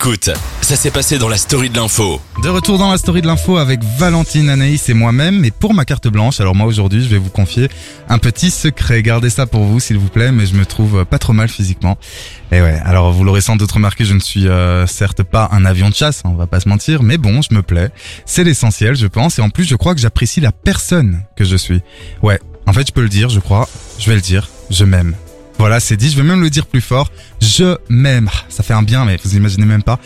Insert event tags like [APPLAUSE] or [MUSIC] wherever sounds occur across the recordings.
Écoute, ça s'est passé dans la story de l'info. De retour dans la story de l'info avec Valentine, Anaïs et moi-même. Et pour ma carte blanche, alors moi aujourd'hui, je vais vous confier un petit secret. Gardez ça pour vous, s'il vous plaît, mais je me trouve pas trop mal physiquement. Et ouais, alors vous l'aurez sans doute remarqué, je ne suis euh, certes pas un avion de chasse, on va pas se mentir, mais bon, je me plais. C'est l'essentiel, je pense. Et en plus, je crois que j'apprécie la personne que je suis. Ouais, en fait, je peux le dire, je crois. Je vais le dire. Je m'aime. Voilà, c'est dit. Je vais même le dire plus fort. Je m'aime. Ah, Ça fait un bien, mais vous imaginez même pas.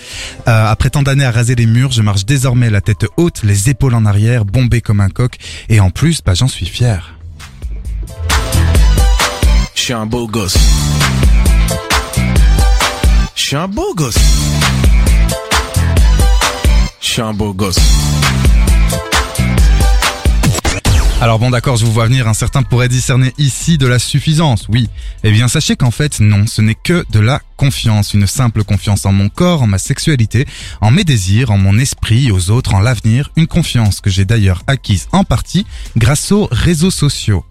Euh, après tant d'années à raser les murs, je marche désormais la tête haute, les épaules en arrière, bombé comme un coq. Et en plus, bah, j'en suis fier. Je suis un beau gosse. Je suis un beau gosse. Je suis un beau gosse. Alors bon d'accord, je vous vois venir, un certain pourrait discerner ici de la suffisance, oui. Eh bien sachez qu'en fait non, ce n'est que de la confiance, une simple confiance en mon corps, en ma sexualité, en mes désirs, en mon esprit, aux autres, en l'avenir, une confiance que j'ai d'ailleurs acquise en partie grâce aux réseaux sociaux.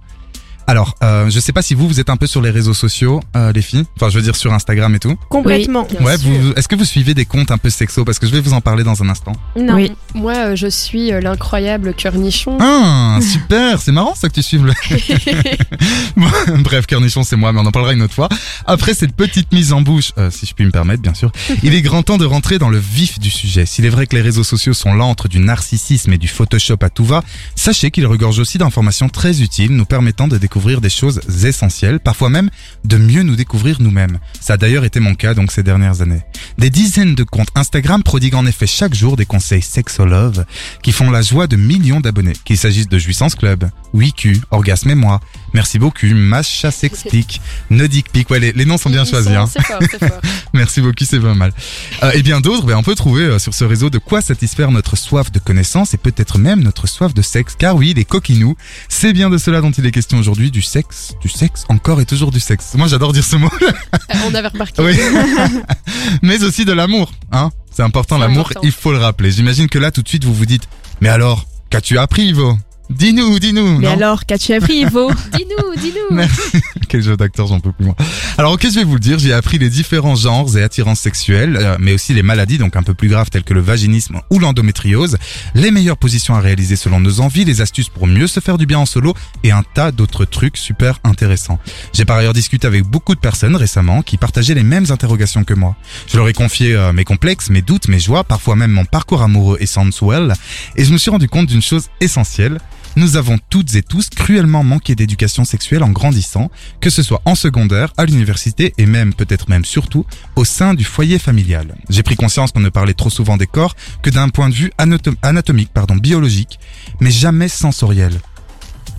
Alors, euh, je sais pas si vous, vous êtes un peu sur les réseaux sociaux, euh, les filles. Enfin, je veux dire sur Instagram et tout. Complètement. ouais, vous, est-ce que vous suivez des comptes un peu sexo? Parce que je vais vous en parler dans un instant. Non. Oui. Moi, euh, je suis euh, l'incroyable Cœurnichon. Ah, super, c'est marrant ça que tu suives le... [LAUGHS] Bon, [LAUGHS] Bref, Cornichon, c'est moi, mais on en parlera une autre fois. Après cette petite mise en bouche, euh, si je puis me permettre, bien sûr, [LAUGHS] il est grand temps de rentrer dans le vif du sujet. S'il est vrai que les réseaux sociaux sont l'antre du narcissisme et du Photoshop à tout va, sachez qu'ils regorgent aussi d'informations très utiles, nous permettant de découvrir des choses essentielles, parfois même de mieux nous découvrir nous-mêmes. Ça a d'ailleurs été mon cas donc ces dernières années. Des dizaines de comptes Instagram prodiguent en effet chaque jour des conseils sexolove qui font la joie de millions d'abonnés, qu'il s'agisse de Jouissance Club, WeQ, Orgasme et moi, Merci beaucoup, Macha s'explique, [LAUGHS] Nodic Pic, ouais les, les noms sont bien Ils choisis. sont- Hein. Fort, fort. [LAUGHS] Merci beaucoup, c'est pas mal. Euh, et bien d'autres, ben, on peut trouver euh, sur ce réseau de quoi satisfaire notre soif de connaissance et peut-être même notre soif de sexe. Car oui, les coquinous, c'est bien de cela dont il est question aujourd'hui, du sexe, du sexe, encore et toujours du sexe. Moi j'adore dire ce mot, [LAUGHS] Euh, On avait remarqué. oui. mais aussi de l'amour, hein. C'est important l'amour, il faut le rappeler. J'imagine que là tout de suite vous vous dites, mais alors, qu'as-tu appris Ivo? Dis-nous, dis-nous. Mais alors, qu'as-tu appris, Ivo Dis-nous, dis-nous. Merci. Quel jeu d'acteur, j'en peux plus moi. Alors ok, je vais vous le dire, j'ai appris les différents genres et attirances sexuelles, euh, mais aussi les maladies donc un peu plus graves telles que le vaginisme ou l'endométriose, les meilleures positions à réaliser selon nos envies, les astuces pour mieux se faire du bien en solo et un tas d'autres trucs super intéressants. J'ai par ailleurs discuté avec beaucoup de personnes récemment qui partageaient les mêmes interrogations que moi. Je leur ai confié euh, mes complexes, mes doutes, mes joies, parfois même mon parcours amoureux et sensuel, et je me suis rendu compte d'une chose essentielle. Nous avons toutes et tous cruellement manqué d'éducation sexuelle en grandissant, que ce soit en secondaire, à l'université et même, peut-être même surtout, au sein du foyer familial. J'ai pris conscience qu'on ne parlait trop souvent des corps que d'un point de vue anatom- anatomique, pardon, biologique, mais jamais sensoriel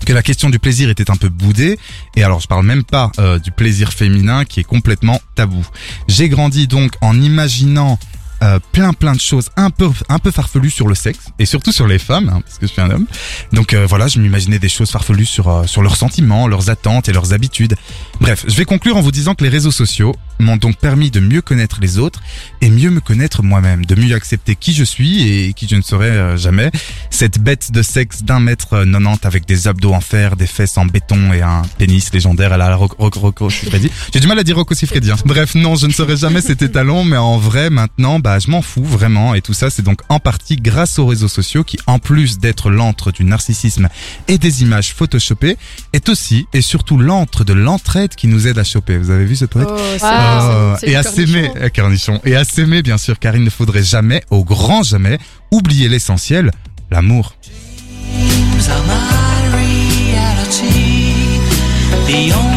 que la question du plaisir était un peu boudée, et alors je parle même pas euh, du plaisir féminin qui est complètement tabou. J'ai grandi donc en imaginant euh, plein plein de choses un peu un peu farfelues sur le sexe et surtout sur les femmes hein, parce que je suis un homme. Donc euh, voilà, je m'imaginais des choses farfelues sur euh, sur leurs sentiments, leurs attentes et leurs habitudes. Bref, je vais conclure en vous disant que les réseaux sociaux m'ont donc permis de mieux connaître les autres et mieux me connaître moi-même, de mieux accepter qui je suis et qui je ne serai euh, jamais. Cette bête de sexe d'un mètre euh, 90 avec des abdos en fer, des fesses en béton et un pénis légendaire à la Roc- Roc- Rocco Siffredi. J'ai du mal à dire Rocco Siffredi. hein. Bref, non, je ne serai jamais cet étalon, mais en vrai, maintenant, bah, je m'en fous vraiment. Et tout ça, c'est donc en partie grâce aux réseaux sociaux qui, en plus d'être l'antre du narcissisme et des images photoshopées, est aussi et surtout l'antre de l'entraide qui nous aide à choper. Vous avez vu ce poète Oh, Oh, c'est et à s'aimer, cornichon. euh. Et à s'aimer, bien sûr, car il ne faudrait jamais, au grand jamais, oublier l'essentiel, l'amour. The only